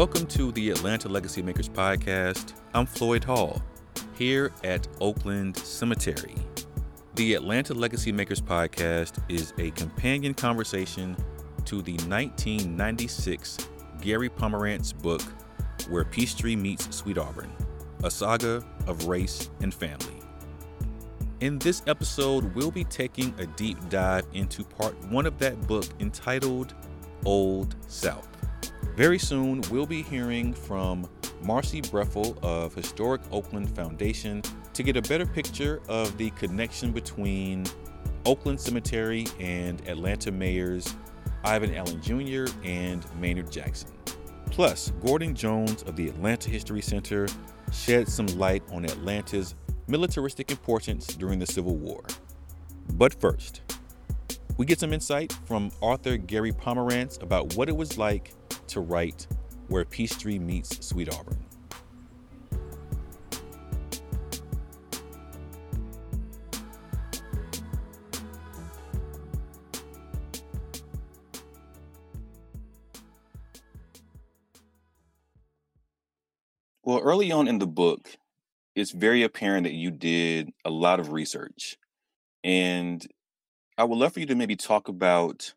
Welcome to the Atlanta Legacy Makers podcast. I'm Floyd Hall, here at Oakland Cemetery. The Atlanta Legacy Makers podcast is a companion conversation to the 1996 Gary Pomerantz book, Where Peachtree Meets Sweet Auburn, a saga of race and family. In this episode, we'll be taking a deep dive into part one of that book entitled Old South. Very soon, we'll be hearing from Marcy Breffle of Historic Oakland Foundation to get a better picture of the connection between Oakland Cemetery and Atlanta mayors Ivan Allen Jr. and Maynard Jackson. Plus, Gordon Jones of the Atlanta History Center sheds some light on Atlanta's militaristic importance during the Civil War. But first, we get some insight from author Gary Pomerantz about what it was like to write Where Peachtree Meets Sweet Auburn. Well, early on in the book, it's very apparent that you did a lot of research. And I would love for you to maybe talk about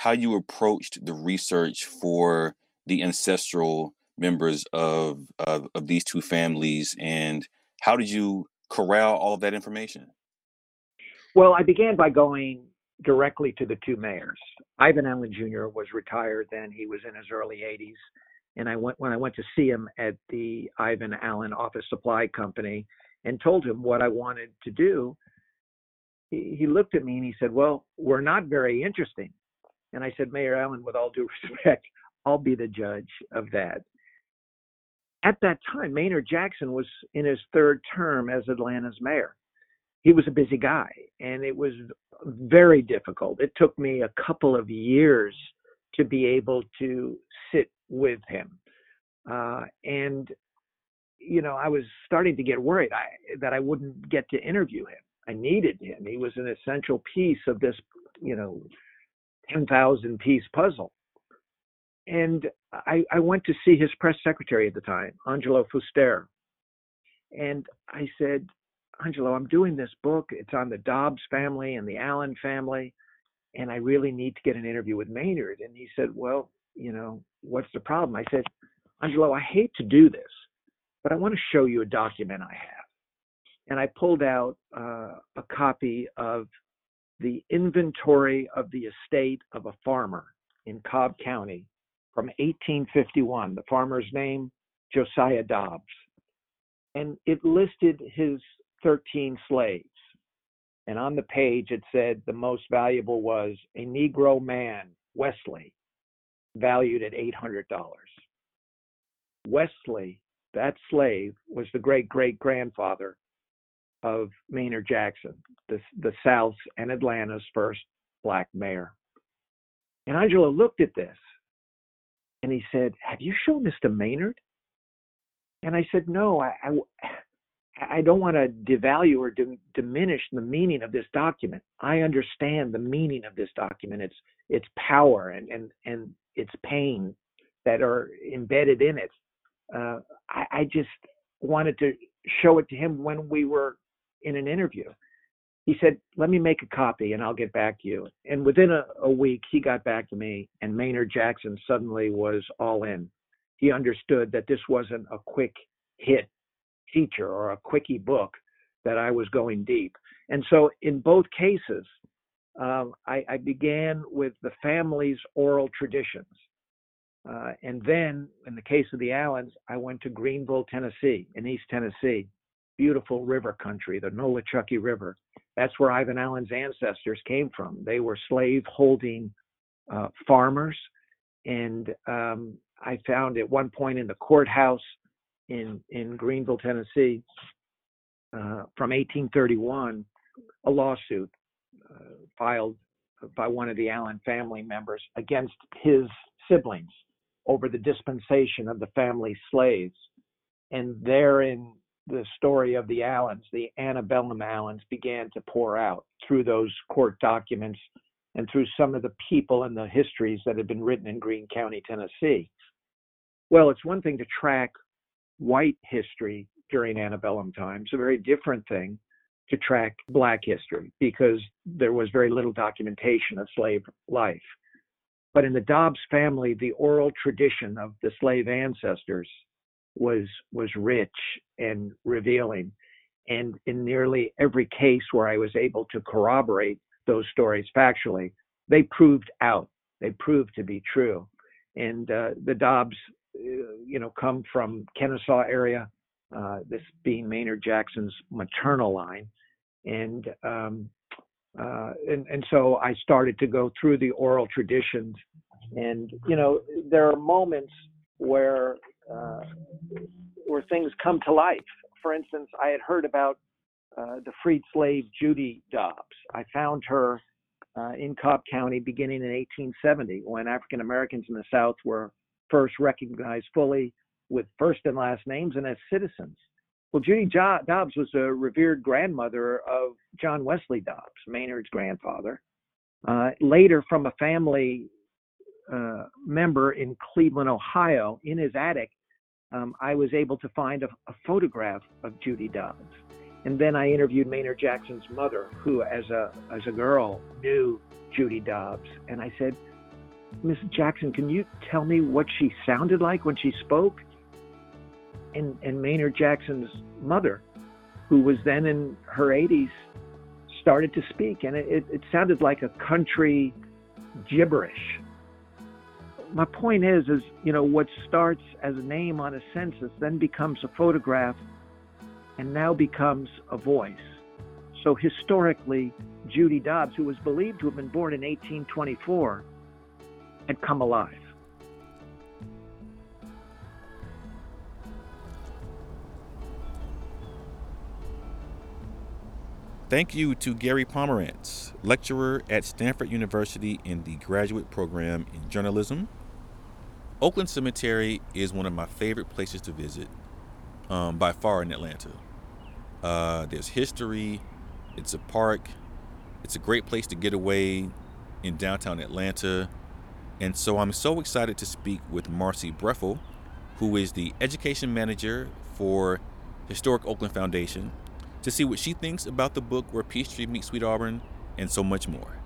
how you approached the research for the ancestral members of, of, of these two families and how did you corral all of that information? Well, I began by going directly to the two mayors. Ivan Allen Jr. was retired then; he was in his early 80s, and I went when I went to see him at the Ivan Allen Office Supply Company and told him what I wanted to do. He, he looked at me and he said, "Well, we're not very interesting." And I said, Mayor Allen, with all due respect, I'll be the judge of that. At that time, Maynard Jackson was in his third term as Atlanta's mayor. He was a busy guy, and it was very difficult. It took me a couple of years to be able to sit with him. Uh, and, you know, I was starting to get worried I, that I wouldn't get to interview him. I needed him. He was an essential piece of this, you know, 10,000 piece puzzle. And I, I went to see his press secretary at the time, Angelo Fuster. And I said, Angelo, I'm doing this book. It's on the Dobbs family and the Allen family. And I really need to get an interview with Maynard. And he said, Well, you know, what's the problem? I said, Angelo, I hate to do this, but I want to show you a document I have. And I pulled out uh, a copy of the inventory of the estate of a farmer in Cobb County from 1851. The farmer's name, Josiah Dobbs. And it listed his 13 slaves. And on the page it said the most valuable was a Negro man, Wesley, valued at $800. Wesley, that slave, was the great great grandfather of Maynard Jackson, the, the South's and Atlanta's first black mayor. And Angelo looked at this and he said, Have you shown this to Maynard? And I said, No, I, I, I don't want to devalue or dim, diminish the meaning of this document. I understand the meaning of this document, its its power and and and its pain that are embedded in it. Uh, I, I just wanted to show it to him when we were in an interview. He said, Let me make a copy and I'll get back to you. And within a, a week, he got back to me, and Maynard Jackson suddenly was all in. He understood that this wasn't a quick hit feature or a quickie book, that I was going deep. And so, in both cases, um, I, I, began with the family's oral traditions. Uh, and then, in the case of the Allens, I went to Greeneville, Tennessee, in East Tennessee, beautiful river country, the Nolichucky River. That's where Ivan Allen's ancestors came from. They were slave holding uh, farmers. And um, I found at one point in the courthouse in, in Greeneville, Tennessee, uh, from 1831, a lawsuit uh, filed by one of the Allen family members against his siblings over the dispensation of the family slaves. And therein the story of the Allens, the antebellum Allens, began to pour out through those court documents and through some of the people and the histories that had been written in Greene County, Tennessee. Well, it's one thing to track white history during antebellum times, a very different thing to track black history because there was very little documentation of slave life. But in the Dobbs family, the oral tradition of the slave ancestors was was rich and revealing. And in nearly every case where I was able to corroborate those stories factually, they proved out. They proved to be true. And uh, the Dobbs, uh, you know, come from Kennesaw area, uh, this being Maynard Jackson's maternal line, and um, uh, and and so I started to go through the oral traditions, and you know, there are moments where uh, where things come to life. For instance, I had heard about uh, the freed slave Judy Dobbs. I found her uh, in Cobb County beginning in 1870 when African Americans in the South were first recognized fully with first and last names and as citizens. Well, Judy Dobbs was a revered grandmother of John Wesley Dobbs, Maynard's grandfather. Uh, later, from a family uh, member in Cleveland, Ohio, in his attic, um, I was able to find a, a, photograph of Judy Dobbs. And then I interviewed Maynard Jackson's mother, who, as a as a girl, knew Judy Dobbs. And I said, Mrs. Jackson, can you tell me what she sounded like when she spoke? And and Maynard Jackson's mother, who was then in her 80s, started to speak, and it, it, it sounded like a country gibberish my point is, is you know what starts as a name on a census then becomes a photograph, and now becomes a voice. So historically, Judy Dobbs, who was believed to have been born in 1824, had come alive. Thank you to Gary Pomerantz, lecturer at Stanford University in the graduate program in journalism Oakland Cemetery is one of my favorite places to visit um, by far in Atlanta. Uh, there's history, it's a park, it's a great place to get away in downtown Atlanta. And so I'm so excited to speak with Marcy Breffle, who is the education manager for Historic Oakland Foundation, to see what she thinks about the book Where Peachtree Meets Sweet Auburn and so much more.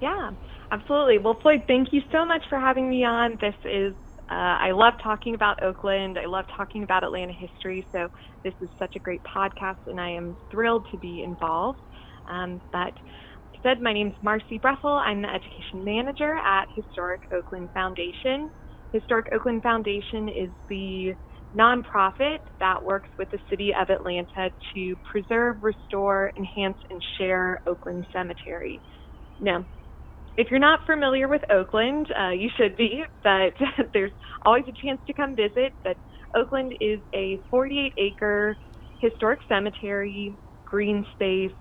Yeah. Absolutely. Well, Floyd, thank you so much for having me on. This is, uh, I love talking about Oakland. I love talking about Atlanta history. So this is such a great podcast, and I am thrilled to be involved. Um, but like I said, my name is Marcy Breffle. I'm the education manager at Historic Oakland Foundation. Historic Oakland Foundation is the nonprofit that works with the city of Atlanta to preserve, restore, enhance, and share Oakland Cemetery. Now, if you're not familiar with Oakland, uh, you should be, but there's always a chance to come visit. But Oakland is a 48 acre historic cemetery, green space,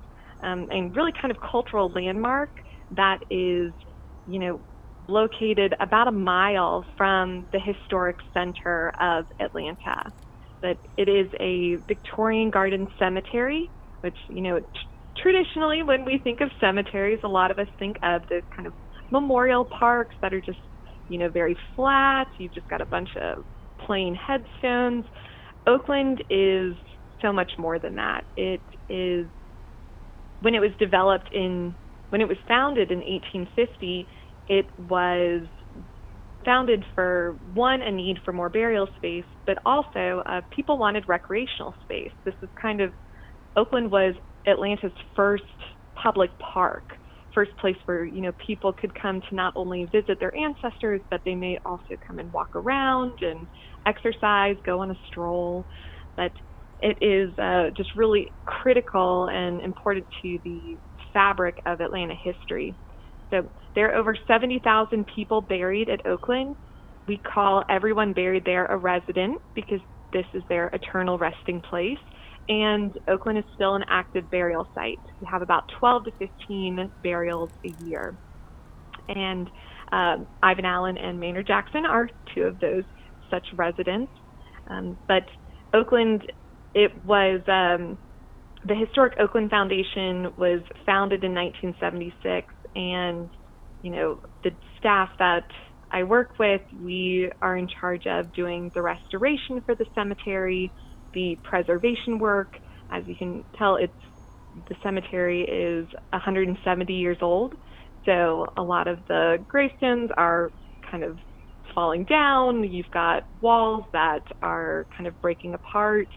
um, and really kind of cultural landmark that is, you know, located about a mile from the historic center of Atlanta. But it is a Victorian garden cemetery, which, you know, traditionally, when we think of cemeteries, a lot of us think of those kind of memorial parks that are just, you know, very flat. You've just got a bunch of plain headstones. Oakland is so much more than that. It is, when it was developed in, when it was founded in 1850, it was founded for one, a need for more burial space, but also uh, people wanted recreational space. This is kind of, Oakland was Atlanta's first public park, first place where you know people could come to not only visit their ancestors, but they may also come and walk around and exercise, go on a stroll. But it is uh, just really critical and important to the fabric of Atlanta history. So there are over 70,000 people buried at Oakland. We call everyone buried there a resident because this is their eternal resting place and Oakland is still an active burial site. We have about 12 to 15 burials a year. And um, Ivan Allen and Maynard Jackson are two of those such residents. Um, but Oakland, it was um, the Historic Oakland Foundation was founded in 1976, and you know the staff that I work with, we are in charge of doing the restoration for the cemetery, the preservation work. As you can tell, it's the cemetery is 170 years old, so a lot of the gravestones are kind of falling down. You've got walls that are kind of breaking apart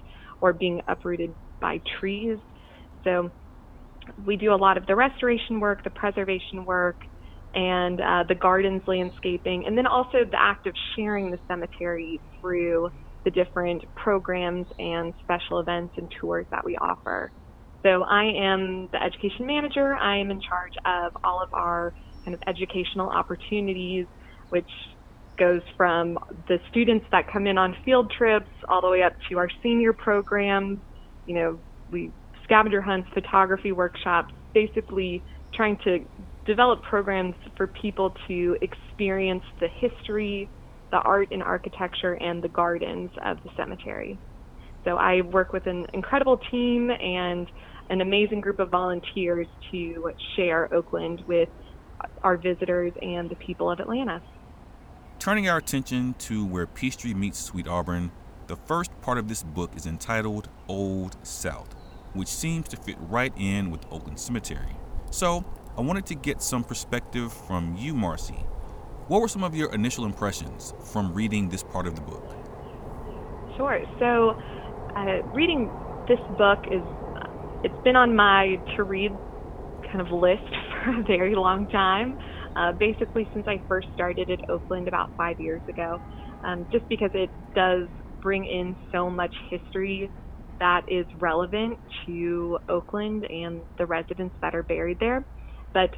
or being uprooted by trees. So we do a lot of the restoration work, the preservation work, and uh, the gardens landscaping, and then also the act of sharing the cemetery through the different programs and special events and tours that we offer. So I am the education manager. I am in charge of all of our kind of educational opportunities, which goes from the students that come in on field trips all the way up to our senior programs. You know, we scavenger hunts, photography workshops, basically trying to develop programs for people to experience the history, the art and architecture, and the gardens of the cemetery. So I work with an incredible team and an amazing group of volunteers to share Oakland with our visitors and the people of Atlanta. Turning our attention to where Peachtree meets Sweet Auburn, the first part of this book is entitled Old South, which seems to fit right in with Oakland Cemetery. So I wanted to get some perspective from you, Marcy. What were some of your initial impressions from reading this part of the book? Sure. So, uh, reading this book is it's been on my to read kind of list for a very long time. Uh, basically, since I first started at Oakland about five years ago, um, just because it does bring in so much history that is relevant to Oakland and the residents that are buried there. But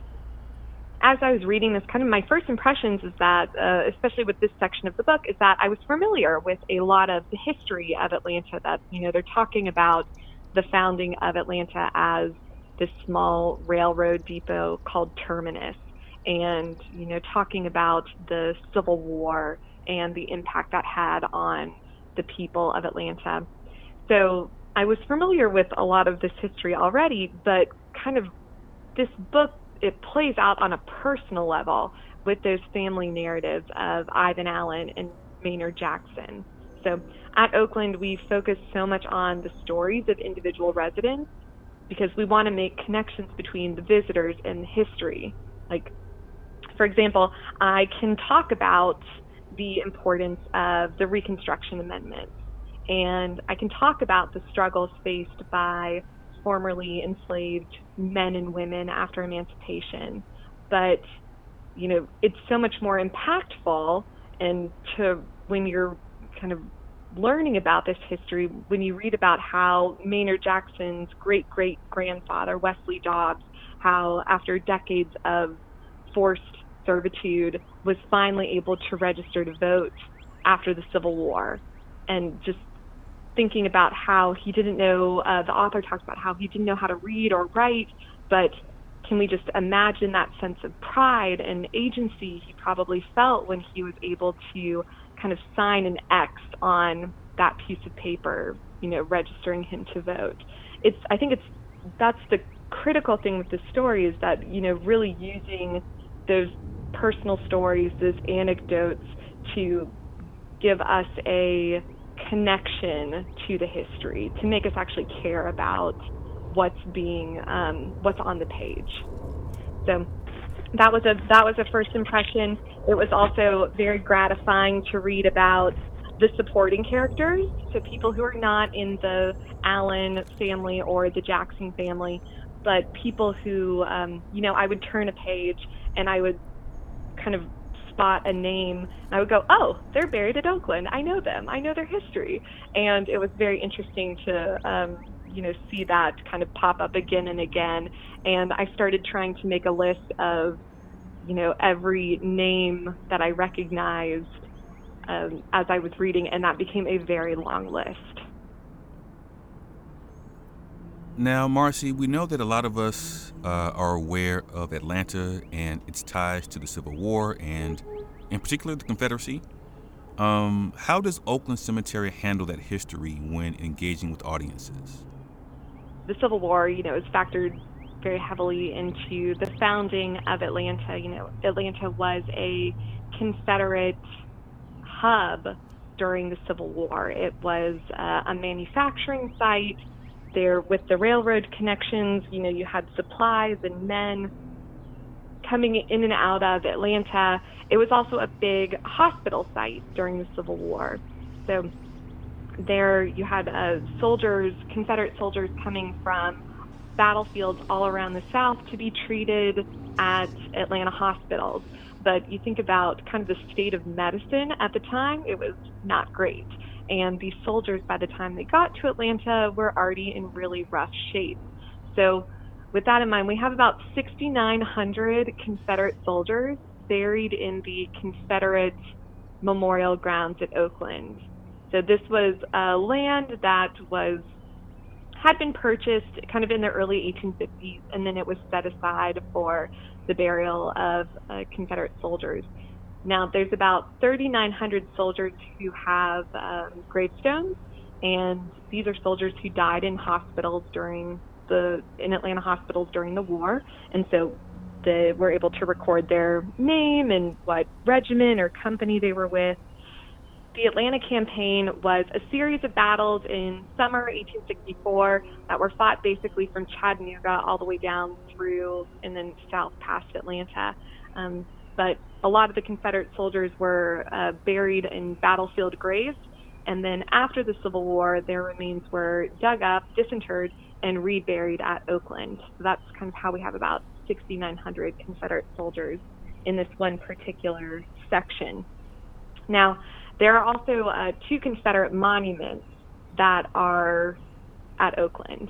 as I was reading this, kind of my first impressions is that, uh, especially with this section of the book, is that I was familiar with a lot of the history of Atlanta. That you know they're talking about the founding of Atlanta as this small railroad depot called Terminus, and you know talking about the Civil War and the impact that had on the people of Atlanta. So I was familiar with a lot of this history already, but kind of this book it plays out on a personal level with those family narratives of Ivan Allen and Maynard Jackson. So at Oakland, we focus so much on the stories of individual residents because we want to make connections between the visitors and the history. Like, for example, I can talk about the importance of the Reconstruction Amendment, and I can talk about the struggles faced by formerly enslaved men and women after emancipation. But, you know, it's so much more impactful and to when you're kind of learning about this history, when you read about how Maynard Jackson's great great grandfather, Wesley Dobbs, how after decades of forced servitude was finally able to register to vote after the Civil War. And just thinking about how he didn't know, uh, the author talks about how he didn't know how to read or write, but can we just imagine that sense of pride and agency he probably felt when he was able to kind of sign an X on that piece of paper, you know, registering him to vote? It's, I think it's, that's the critical thing with the story is that, you know, really using those personal stories, those anecdotes to give us a connection to the history to make us actually care about what's being um, what's on the page. So that was a that was a first impression. It was also very gratifying to read about the supporting characters, so people who are not in the Allen family or the Jackson family, but people who um, you know I would turn a page and I would kind of spot a name, and I would go, "Oh, they're buried at Oakland. I know them. I know their history." And it was very interesting to, um, you know, see that kind of pop up again and again. And I started trying to make a list of, you know, every name that I recognized um, as I was reading, and that became a very long list. Now, Marcy, we know that a lot of us uh, are aware of Atlanta and its ties to the Civil War and, in particular, the Confederacy. Um, how does Oakland Cemetery handle that history when engaging with audiences? The Civil War, you know, is factored very heavily into the founding of Atlanta. You know, Atlanta was a Confederate hub during the Civil War. It was uh, a manufacturing site. There, with the railroad connections, you know, you had supplies and men coming in and out of Atlanta. It was also a big hospital site during the Civil War. So there you had uh, soldiers, Confederate soldiers coming from battlefields all around the South to be treated at Atlanta hospitals. But you think about kind of the state of medicine at the time, it was not great. And these soldiers, by the time they got to Atlanta, were already in really rough shape. So, with that in mind, we have about 6,900 Confederate soldiers buried in the Confederate Memorial Grounds at Oakland. So this was a land that was had been purchased kind of in the early 1850s, and then it was set aside for the burial of uh, Confederate soldiers. Now, there's about 3,900 soldiers who have um, gravestones, and these are soldiers who died in hospitals during the in Atlanta hospitals during the war, and so they were able to record their name and what regiment or company they were with, the Atlanta campaign was a series of battles in summer 1864 that were fought basically from Chattanooga all the way down through and then south past Atlanta. Um, but a lot of the Confederate soldiers were uh, buried in battlefield graves. And then after the Civil War, their remains were dug up, disinterred, and reburied at Oakland. So that's kind of how we have about 6,900 Confederate soldiers in this one particular section. Now, there are also uh, two Confederate monuments that are at Oakland.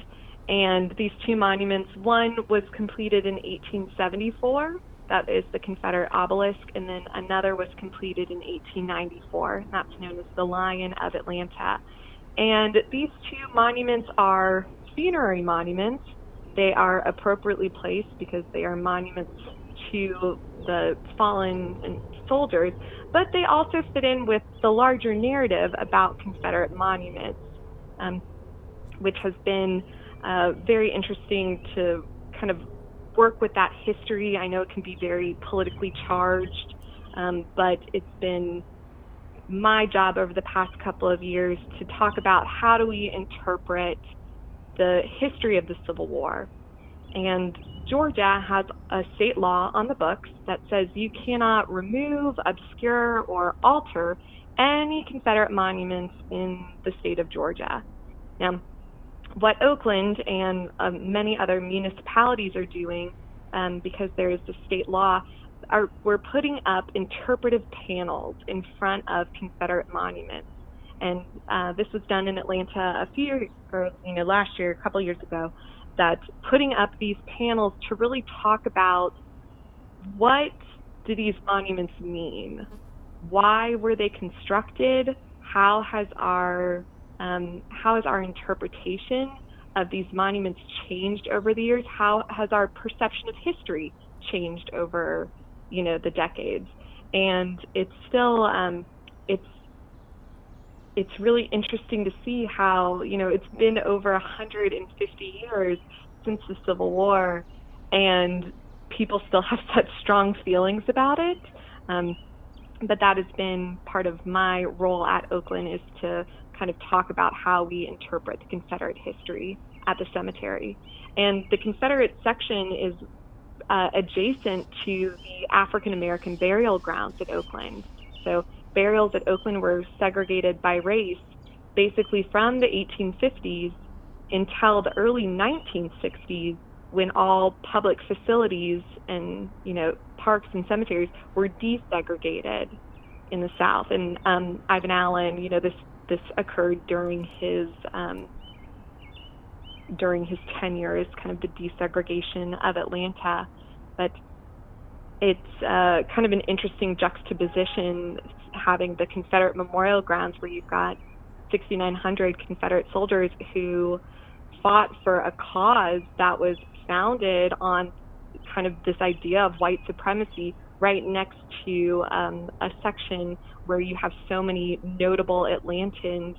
And these two monuments, one was completed in 1874, that is the Confederate obelisk, and then another was completed in 1894, and that's known as the Lion of Atlanta. And these two monuments are funerary monuments. They are appropriately placed because they are monuments to the fallen soldiers, but they also fit in with the larger narrative about Confederate monuments, um, which has been uh, very interesting to kind of work with that history. I know it can be very politically charged, um, but it's been my job over the past couple of years to talk about how do we interpret the history of the Civil War. And Georgia has a state law on the books that says you cannot remove, obscure, or alter any Confederate monuments in the state of Georgia. Now, what Oakland and um, many other municipalities are doing, um, because there is a state law, are we're putting up interpretive panels in front of Confederate monuments. And uh, this was done in Atlanta a few years, or you know, last year, a couple years ago that putting up these panels to really talk about what do these monuments mean? Why were they constructed? How has our um, how has our interpretation of these monuments changed over the years? How has our perception of history changed over you know the decades? And it's still um, it's it's really interesting to see how you know it's been over 150 years since the Civil War, and people still have such strong feelings about it. Um, but that has been part of my role at Oakland is to kind of talk about how we interpret the Confederate history at the cemetery. And the Confederate section is uh, adjacent to the African American burial grounds at Oakland. So burials at Oakland were segregated by race basically from the 1850s until the early 1960s when all public facilities and you know parks and cemeteries were desegregated in the South. And um, Ivan Allen, you know, this this occurred during his um, during his tenure as kind of the desegregation of Atlanta. But it's uh, kind of an interesting juxtaposition having the Confederate Memorial Grounds where you've got 6,900 Confederate soldiers who fought for a cause that was founded on kind of this idea of white supremacy right next to um, a section where you have so many notable Atlantans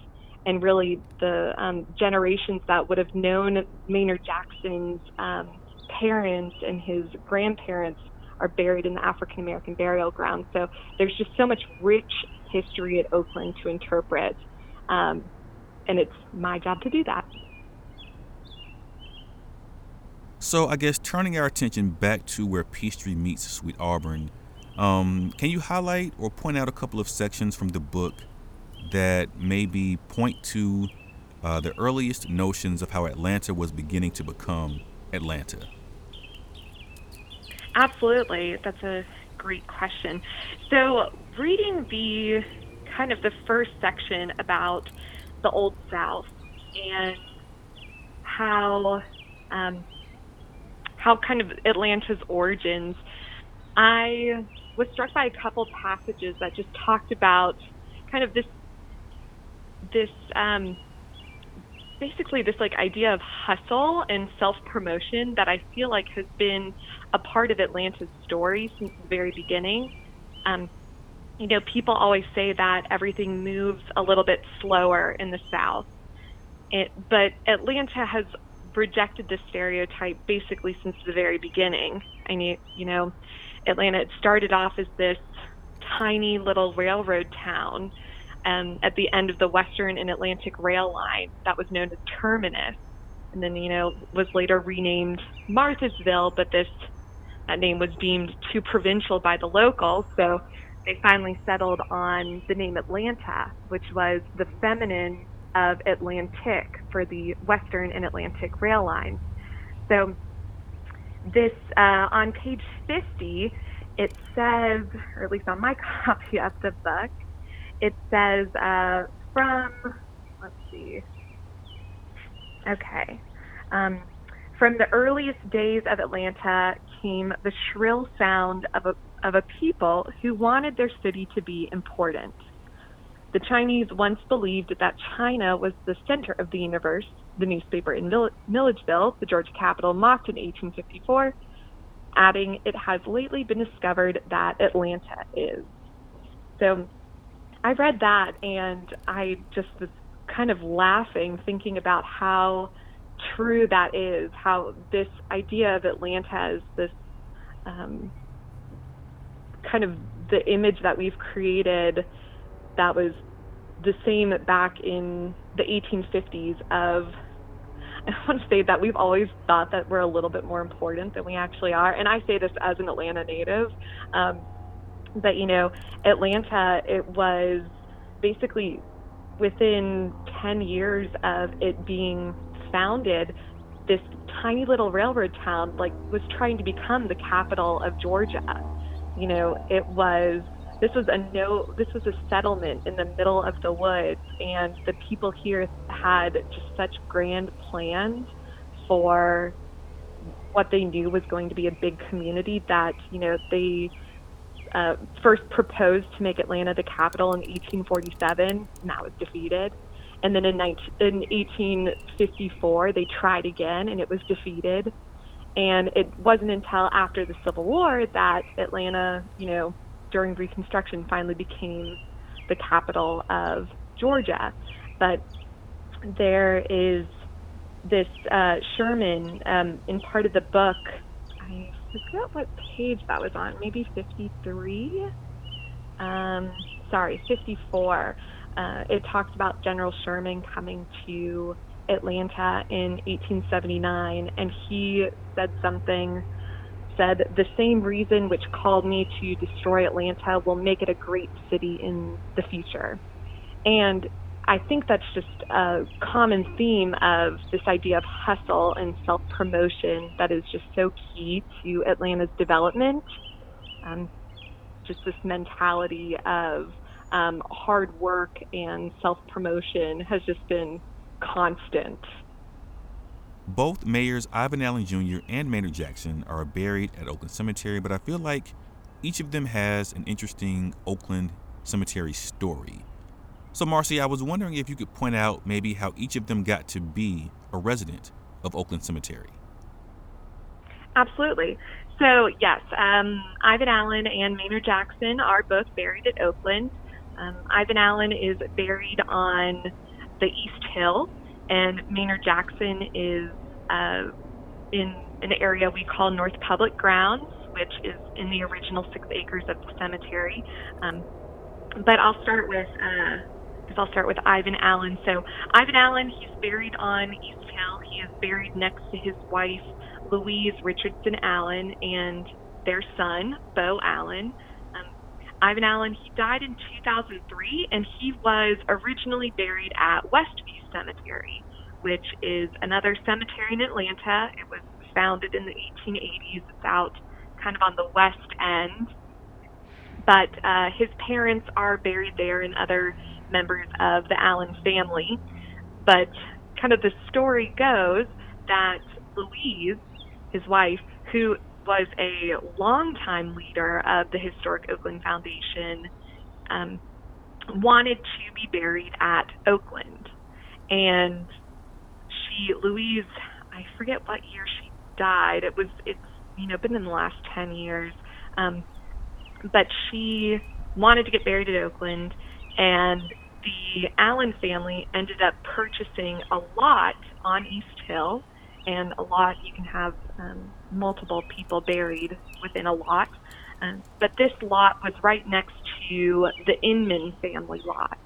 and really the um, generations that would have known Maynard Jackson's um, parents and his grandparents are buried in the African American burial ground. So there's just so much rich history at Oakland to interpret. Um, and it's my job to do that. So I guess turning our attention back to where Peachtree meets Sweet Auburn, um, can you highlight or point out a couple of sections from the book that maybe point to uh, the earliest notions of how Atlanta was beginning to become Atlanta? Absolutely. That's a great question. So, reading the kind of the first section about the Old South and how um, how kind of Atlanta's origins, I was struck by a couple passages that just talked about kind of this this um, basically this like idea of hustle and self promotion that I feel like has been a part of Atlanta's story since the very beginning. Um, you know, people always say that everything moves a little bit slower in the South, it, but Atlanta has rejected this stereotype basically since the very beginning. I mean, you know, Atlanta it started off as this tiny little railroad town um, at the end of the Western and Atlantic Rail Line that was known as Terminus, and then you know was later renamed Marthasville, but this that name was deemed too provincial by the locals, so they finally settled on the name Atlanta, which was the feminine of Atlantic for the Western and Atlantic rail lines. So this uh, on page 50, it says, or at least on my copy of the book, it says uh, from, let's see, okay, um, from the earliest days of Atlanta came the shrill sound of a, of a people who wanted their city to be important. The Chinese once believed that China was the center of the universe. The newspaper in Milledgeville, the Georgia capital, mocked in 1854, adding, It has lately been discovered that Atlanta is. So I read that and I just was kind of laughing, thinking about how true that is, how this idea of Atlanta is this um, kind of the image that we've created that was the same back in the 1850s of I want to say that we've always thought that we're a little bit more important than we actually are. And I say this as an Atlanta native. Um, but, you know, Atlanta, it was basically within 10 years of it being founded, this tiny little railroad town, like, was trying to become the capital of Georgia. You know, it was this was a no this was a settlement in the middle of the woods and the people here had just such grand plans for what they knew was going to be a big community that you know they uh, first proposed to make Atlanta the capital in 1847 and that was defeated. And then in, 19, in 1854 they tried again and it was defeated. And it wasn't until after the Civil War that Atlanta, you know, during Reconstruction finally became the capital of Georgia. But there is this uh, Sherman um, in part of the book. I forget what page that was on. Maybe 53. Um, sorry, 54. Uh, it talks about General Sherman coming to Atlanta in 1879, and he said something said, The same reason which called me to destroy Atlanta will make it a great city in the future. And I think that's just a common theme of this idea of hustle and self promotion that is just so key to Atlanta's development. Um, just this mentality of um, hard work and self promotion has just been constant both mayors Ivan Allen Jr. and Maynard Jackson are buried at Oakland Cemetery, but I feel like each of them has an interesting Oakland Cemetery story. So, Marcy, I was wondering if you could point out maybe how each of them got to be a resident of Oakland Cemetery. Absolutely. So, yes, um, Ivan Allen and Maynard Jackson are both buried at Oakland. Um, Ivan Allen is buried on the East Hill, and Maynard Jackson is uh, in an area we call North Public Grounds, which is in the original six acres of the cemetery. Um, but I'll start with uh, I'll start with Ivan Allen. So Ivan Allen, he's buried on East Hill. He is buried next to his wife Louise Richardson Allen and their son Bo Allen. Um, Ivan Allen, he died in 2003, and he was originally buried at Westview Cemetery, which is another cemetery in Atlanta. It was founded in the 1880s. It's out kind of on the west end. But uh, his parents are buried there and other members of the Allen family. But kind of the story goes that Louise, his wife, who was a longtime leader of the Historic Oakland Foundation, um, wanted to be buried at Oakland. And Louise, I forget what year she died. It was, it's, you know, been in the last 10 years. Um, but she wanted to get buried at Oakland, and the Allen family ended up purchasing a lot on East Hill, and a lot you can have um, multiple people buried within a lot. Um, but this lot was right next to the Inman family lot.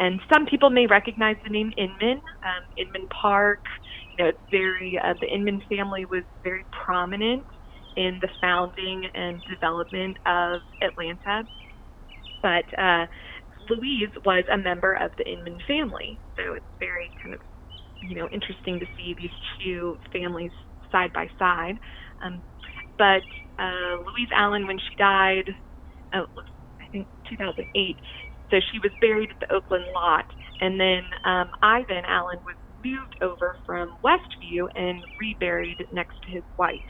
And some people may recognize the name Inman, um, Inman Park. You know, it's very, uh, the Inman family was very prominent in the founding and development of Atlanta. But uh, Louise was a member of the Inman family, so it's very kind of you know interesting to see these two families side by side. Um, but uh, Louise Allen, when she died, oh, I think 2008, so she was buried at the Oakland lot, and then um, Ivan Allen was moved over from Westview and reburied next to his wife.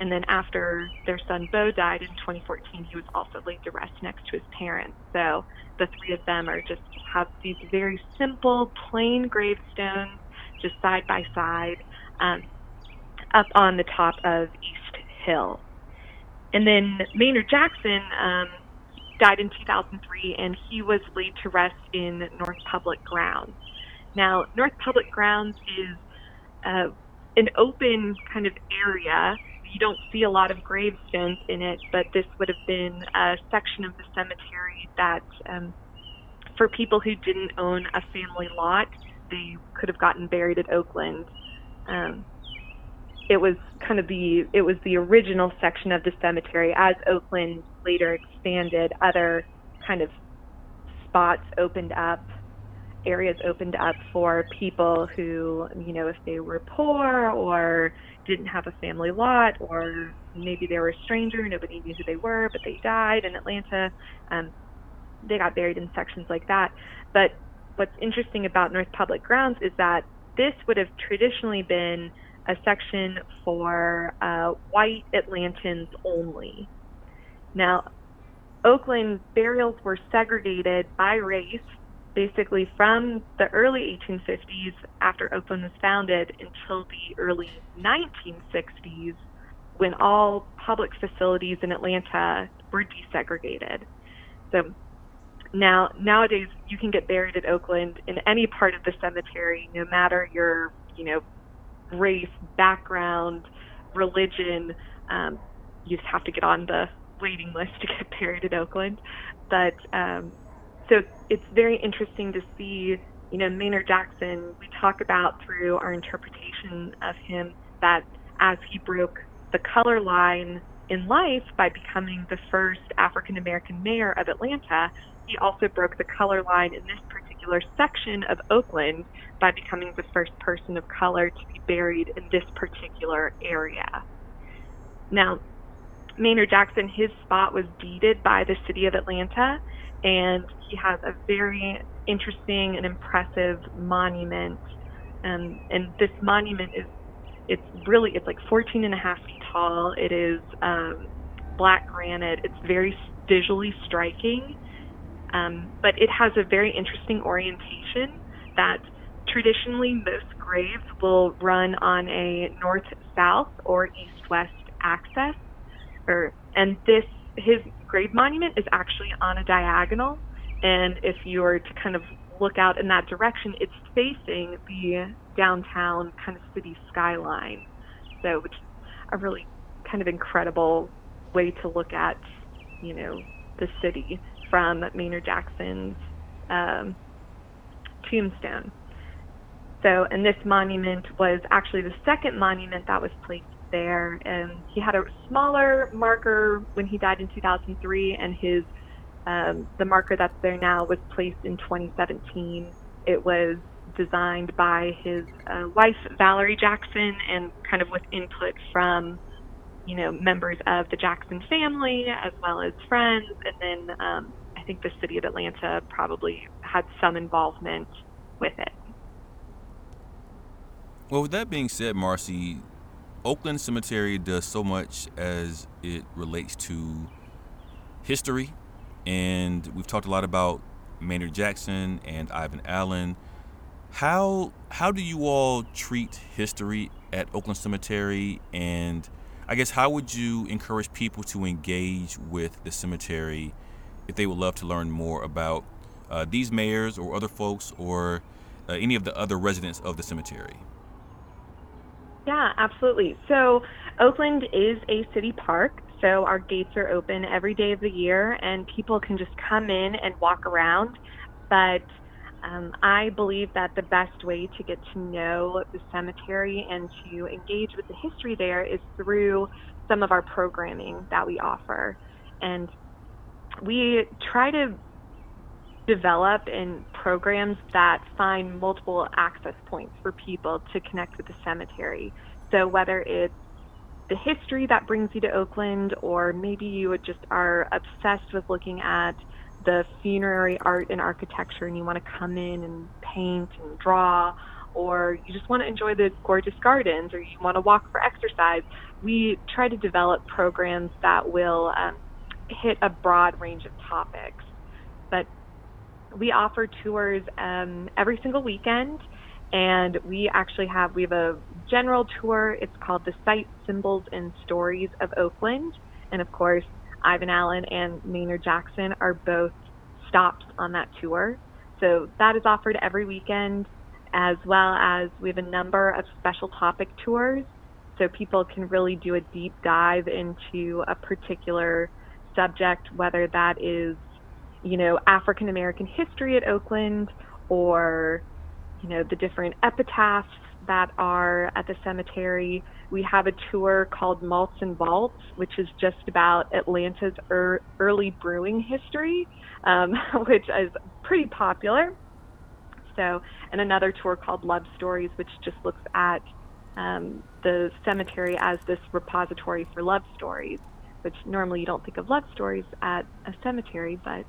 And then after their son Bo died in 2014, he was also laid to rest next to his parents. So the three of them are just have these very simple, plain gravestones, just side by side, um, up on the top of East Hill. And then Maynard Jackson um, died in 2003, and he was laid to rest in North Public Grounds. Now, North Public Grounds is uh, an open kind of area you don't see a lot of gravestones in it, but this would have been a section of the cemetery that, um, for people who didn't own a family lot, they could have gotten buried at Oakland. Um, it was kind of the it was the original section of the cemetery. As Oakland later expanded, other kind of spots opened up areas opened up for people who, you know, if they were poor or didn't have a family lot or maybe they were a stranger, nobody knew who they were, but they died in Atlanta. Um, they got buried in sections like that. But what's interesting about North Public Grounds is that this would have traditionally been a section for uh, white Atlantans only. Now, Oakland burials were segregated by race basically from the early 1850s after Oakland was founded until the early 1960s when all public facilities in Atlanta were desegregated. So now nowadays you can get buried at Oakland in any part of the cemetery no matter your, you know, race, background, religion. Um, you just have to get on the waiting list to get buried at Oakland. But um, so it's very interesting to see, you know, Maynard Jackson, we talk about through our interpretation of him that as he broke the color line in life by becoming the first African American mayor of Atlanta, he also broke the color line in this particular section of Oakland by becoming the first person of color to be buried in this particular area. Now, Maynard Jackson, his spot was deeded by the city of Atlanta, and he has a very interesting and impressive monument. Um, and this monument is, it's really, it's like 14 and a half feet tall. It is um, black granite. It's very visually striking, um, but it has a very interesting orientation that traditionally most graves will run on a north-south or east-west axis, or and this his grave monument is actually on a diagonal, and if you were to kind of look out in that direction, it's facing the downtown kind of city skyline. So, which a really kind of incredible way to look at, you know, the city from Maynard Jackson's um, tombstone. So, and this monument was actually the second monument that was placed there. And he had a smaller marker when he died in 2003, and his um, the marker that's there now was placed in 2017. It was designed by his uh, wife Valerie Jackson, and kind of with input from you know members of the Jackson family as well as friends, and then um, think the city of Atlanta probably had some involvement with it. Well, with that being said, Marcy, Oakland Cemetery does so much as it relates to history, and we've talked a lot about Maynard Jackson and Ivan Allen. How how do you all treat history at Oakland Cemetery, and I guess how would you encourage people to engage with the cemetery if they would love to learn more about uh, these mayors or other folks or uh, any of the other residents of the cemetery? Yeah, absolutely. So, Oakland is a city park, so our gates are open every day of the year, and people can just come in and walk around. But um, I believe that the best way to get to know the cemetery and to engage with the history there is through some of our programming that we offer. And we try to develop in programs that find multiple access points for people to connect with the cemetery. So whether it's the history that brings you to Oakland, or maybe you just are obsessed with looking at the funerary art and architecture and you want to come in and paint and draw, or you just want to enjoy the gorgeous gardens, or you want to walk for exercise, we try to develop programs that will um, hit a broad range of topics. But we offer tours um, every single weekend, and we actually have we have a general tour. It's called the Sights, Symbols, and Stories of Oakland, and of course, Ivan Allen and Maynard Jackson are both stops on that tour. So that is offered every weekend, as well as we have a number of special topic tours. So people can really do a deep dive into a particular subject, whether that is you know, African American history at Oakland or, you know, the different epitaphs that are at the cemetery. We have a tour called Malts and Vaults, which is just about Atlanta's er- early brewing history, um, which is pretty popular. So, and another tour called Love Stories, which just looks at um, the cemetery as this repository for love stories, which normally you don't think of love stories at a cemetery, but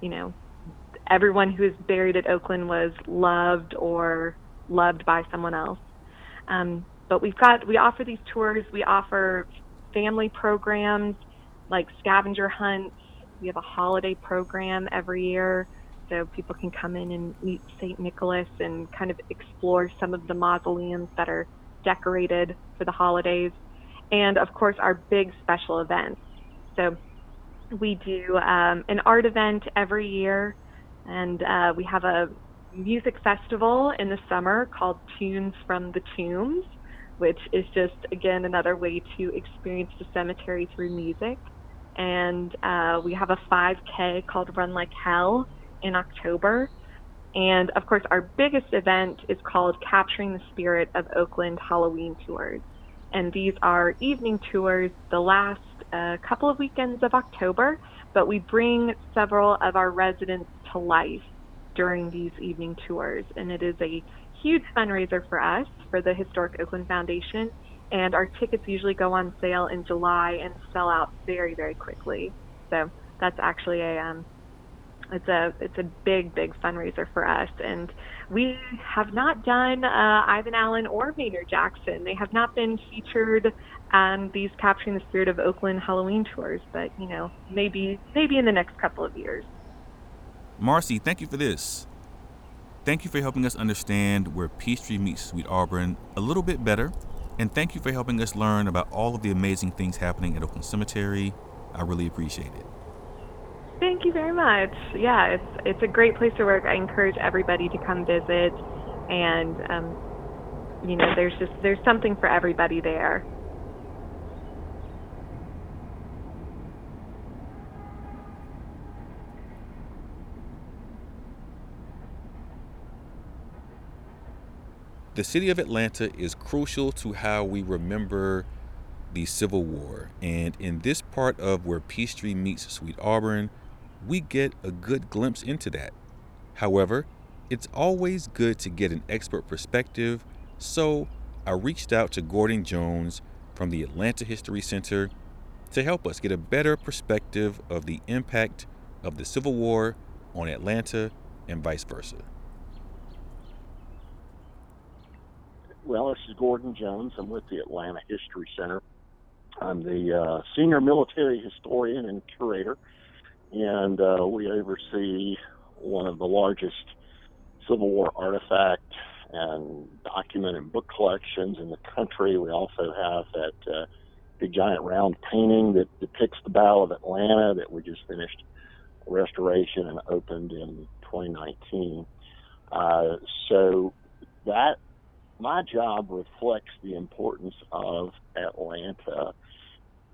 you know, everyone who is buried at Oakland was loved or loved by someone else. Um, but we've got we offer these tours. We offer family programs like scavenger hunts. We have a holiday program every year, so people can come in and meet St. Nicholas and kind of explore some of the mausoleums that are decorated for the holidays, and of course our big special events. So we do um, an art event every year, and uh, we have a music festival in the summer called Tunes from the Tombs, which is just, again, another way to experience the cemetery through music. And uh, we have a 5K called Run Like Hell in October. And of course, our biggest event is called Capturing the Spirit of Oakland Halloween Tours. And these are evening tours the last a couple of weekends of October, but we bring several of our residents to life during these evening tours. And it is a huge fundraiser for us, for the Historic Oakland Foundation. And our tickets usually go on sale in July and sell out very, very quickly. So that's actually a um, it's a it's a big big fundraiser for us. And we have not done uh, Ivan Allen or Maynard Jackson. They have not been featured on these capturing the spirit of Oakland Halloween tours but you know maybe maybe in the next couple of years. Marcy thank you for this. Thank you for helping us understand where Peachtree meets Sweet Auburn a little bit better. And thank you for helping us learn about all of the amazing things happening at Oakland Cemetery. I really appreciate it Thank you very much. Yeah, it's it's a great place to work. I encourage everybody to come visit, and um, you know, there's just there's something for everybody there. The city of Atlanta is crucial to how we remember the Civil War, and in this part of where Peachtree meets Sweet Auburn, we get a good glimpse into that. However, it's always good to get an expert perspective, so I reached out to Gordon Jones from the Atlanta History Center to help us get a better perspective of the impact of the Civil War on Atlanta and vice versa. Well, this is Gordon Jones. I'm with the Atlanta History Center. I'm the uh, senior military historian and curator, and uh, we oversee one of the largest Civil War artifact and document and book collections in the country. We also have that uh, big giant round painting that depicts the Battle of Atlanta that we just finished restoration and opened in 2019. Uh, so that my job reflects the importance of Atlanta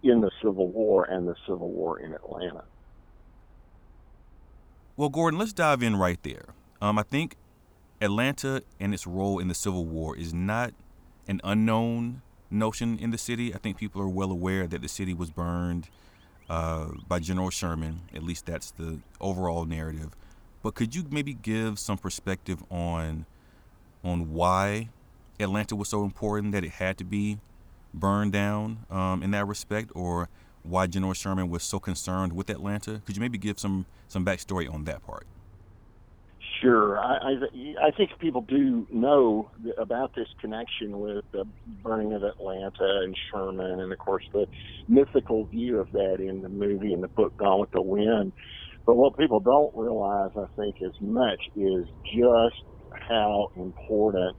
in the Civil War and the Civil War in Atlanta. Well, Gordon, let's dive in right there. Um, I think Atlanta and its role in the Civil War is not an unknown notion in the city. I think people are well aware that the city was burned uh, by General Sherman. At least that's the overall narrative. But could you maybe give some perspective on on why Atlanta was so important that it had to be burned down um, in that respect, or why General Sherman was so concerned with Atlanta? Could you maybe give some some backstory on that part? Sure. I, I, I think people do know about this connection with the burning of Atlanta and Sherman, and of course the mythical view of that in the movie and the book Gone with the Wind. But what people don't realize, I think, as much is just how important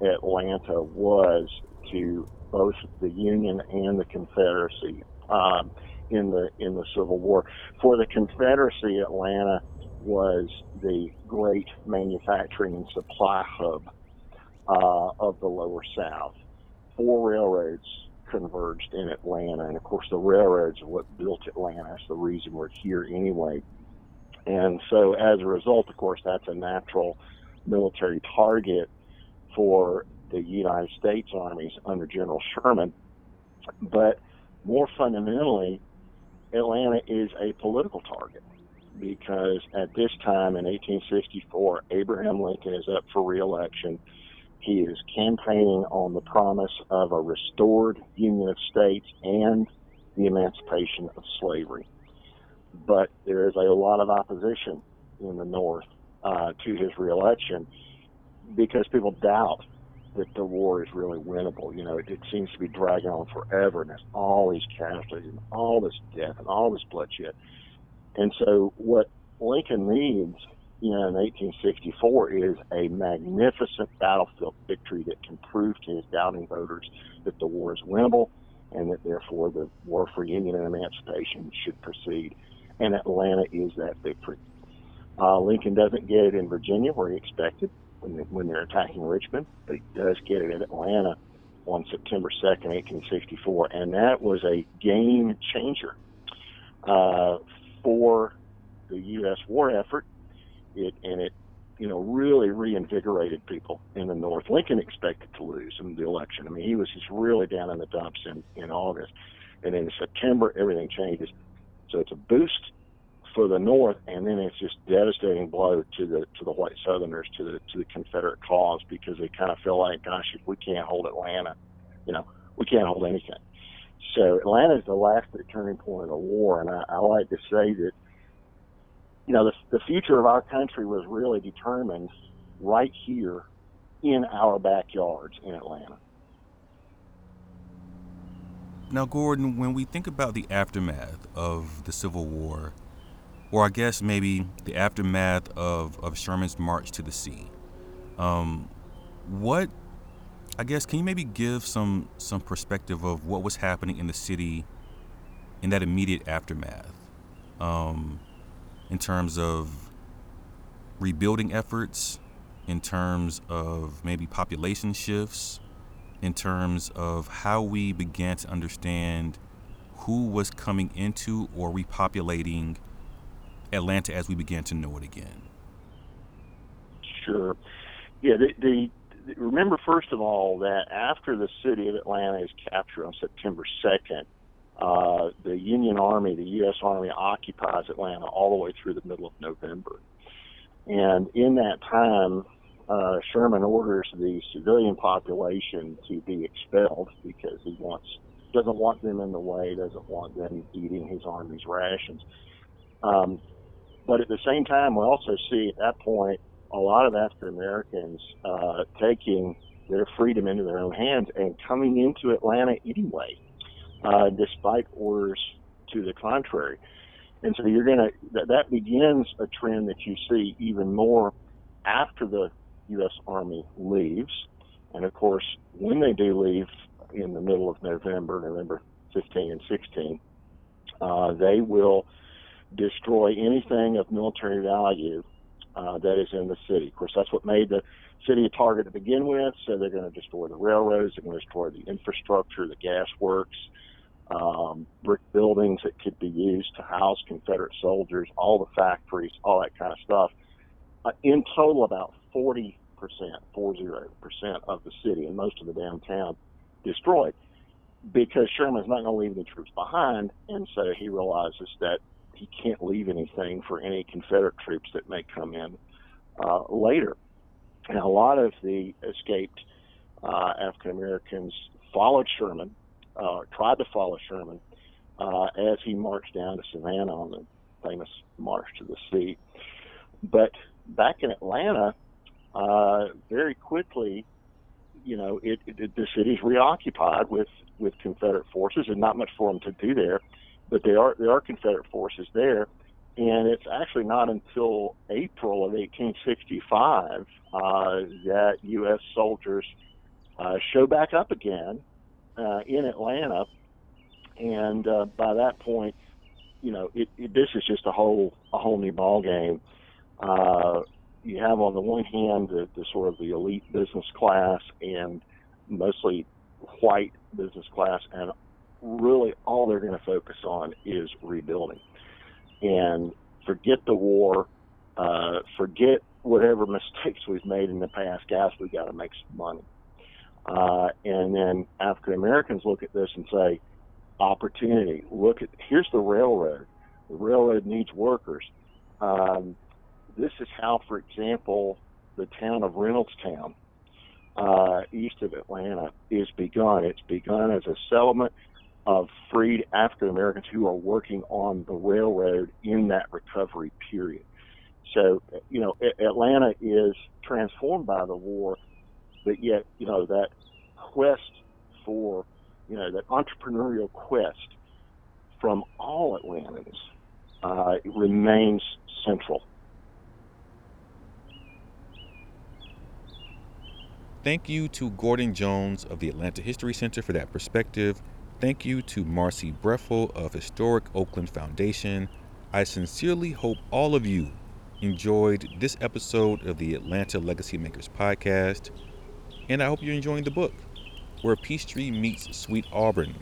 Atlanta was to both the Union and the Confederacy um, in the in the Civil War. For the Confederacy, Atlanta was the great manufacturing and supply hub uh, of the Lower South. Four railroads converged in Atlanta, and of course, the railroads are what built Atlanta. That's the reason we're here anyway. And so, as a result, of course, that's a natural military target for the United States armies under General Sherman. But more fundamentally, Atlanta is a political target because at this time in 1864, Abraham Lincoln is up for reelection. He is campaigning on the promise of a restored Union of States and the emancipation of slavery. But there is a lot of opposition in the North uh, to his reelection because people doubt that the war is really winnable. You know, it, it seems to be dragging on forever, and there's all these casualties and all this death and all this bloodshed. And so, what Lincoln needs, you know, in 1864 is a magnificent battlefield victory that can prove to his doubting voters that the war is winnable and that therefore the war for union and emancipation should proceed. And Atlanta is that victory. Uh, Lincoln doesn't get it in Virginia where he expected when, when they're attacking Richmond, but he does get it in Atlanta on September 2nd, 1864. And that was a game changer uh, for the U.S. war effort. It and it, you know, really reinvigorated people in the North. Lincoln expected to lose in the election. I mean, he was just really down in the dumps in in August, and in September everything changes. So it's a boost for the North, and then it's just devastating blow to the to the white Southerners, to the to the Confederate cause, because they kind of feel like, gosh, if we can't hold Atlanta, you know, we can't hold anything. So Atlanta is the last turning point of the war, and I, I like to say that you know, the, the future of our country was really determined right here in our backyards in Atlanta. Now, Gordon, when we think about the aftermath of the Civil War, or I guess maybe the aftermath of, of Sherman's march to the sea, um, what, I guess, can you maybe give some, some perspective of what was happening in the city in that immediate aftermath? Um, in terms of rebuilding efforts, in terms of maybe population shifts, in terms of how we began to understand who was coming into or repopulating Atlanta as we began to know it again? Sure. Yeah, the, the, remember first of all that after the city of Atlanta is captured on September 2nd, uh, the Union Army, the U.S. Army, occupies Atlanta all the way through the middle of November. And in that time, uh, Sherman orders the civilian population to be expelled because he wants doesn't want them in the way, doesn't want them eating his army's rations. Um, but at the same time, we also see at that point a lot of African Americans uh, taking their freedom into their own hands and coming into Atlanta anyway, uh, despite orders to the contrary. And so you're going to, that, that begins a trend that you see even more after the U.S. Army leaves. And of course, when they do leave in the middle of November, November 15 and 16, uh, they will destroy anything of military value uh, that is in the city. Of course, that's what made the city a target to begin with. So they're going to destroy the railroads, they're going to destroy the infrastructure, the gas works, um, brick buildings that could be used to house Confederate soldiers, all the factories, all that kind of stuff. Uh, in total, about 40 percent, 40 percent of the city and most of the downtown destroyed because Sherman's not going to leave the troops behind, and so he realizes that he can't leave anything for any Confederate troops that may come in uh, later. And a lot of the escaped uh, African Americans followed Sherman, uh, tried to follow Sherman uh, as he marched down to Savannah on the famous March to the Sea. But back in Atlanta, uh, very quickly, you know, it, it, the city's reoccupied with with Confederate forces, and not much for them to do there but there are there are Confederate forces there, and it's actually not until April of 1865 uh, that U.S. soldiers uh, show back up again uh, in Atlanta, and uh, by that point, you know, it, it, this is just a whole a whole new ball game. Uh, you have on the one hand the, the sort of the elite business class and mostly white business class, and really all they're going to focus on is rebuilding and forget the war, uh, forget whatever mistakes we've made in the past. Guys, we got to make some money. Uh, and then African Americans look at this and say, opportunity. Look at here's the railroad. The railroad needs workers. Um, this is how, for example, the town of Reynoldstown, uh, east of Atlanta, is begun. It's begun as a settlement of freed African Americans who are working on the railroad in that recovery period. So, you know, Atlanta is transformed by the war, but yet, you know, that quest for, you know, that entrepreneurial quest from all Atlantans uh, remains central. Thank you to Gordon Jones of the Atlanta History Center for that perspective Thank you to Marcy Breffle of Historic Oakland Foundation. I sincerely hope all of you enjoyed this episode of the Atlanta Legacy Makers podcast, and I hope you're enjoying the book, Where Peachtree Meets Sweet Auburn.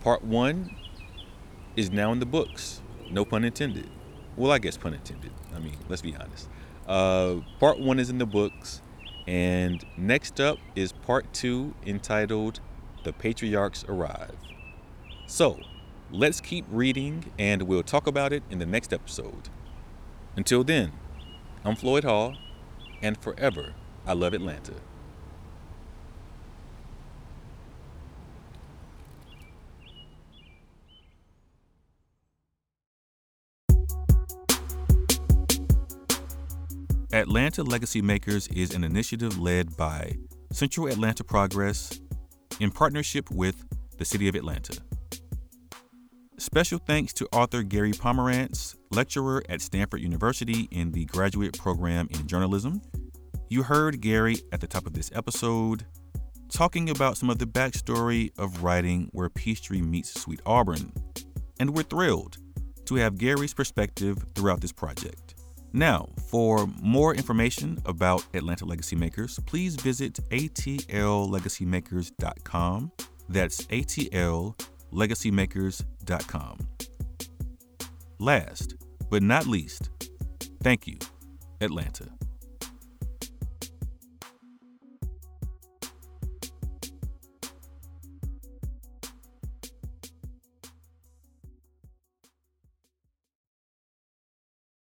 Part one is now in the books. No pun intended. Well, I guess pun intended. I mean, let's be honest. Uh, part one is in the books, and next up is part two entitled the patriarchs arrive. So, let's keep reading and we'll talk about it in the next episode. Until then, I'm Floyd Hall, and forever, I love Atlanta. Atlanta Legacy Makers is an initiative led by Central Atlanta Progress in partnership with the City of Atlanta. Special thanks to author Gary Pomerantz, lecturer at Stanford University in the graduate program in journalism. You heard Gary at the top of this episode talking about some of the backstory of writing Where Peachtree Meets Sweet Auburn. And we're thrilled to have Gary's perspective throughout this project. Now, for more information about Atlanta Legacy Makers, please visit atllegacymakers.com. That's atllegacymakers.com. Last but not least, thank you, Atlanta.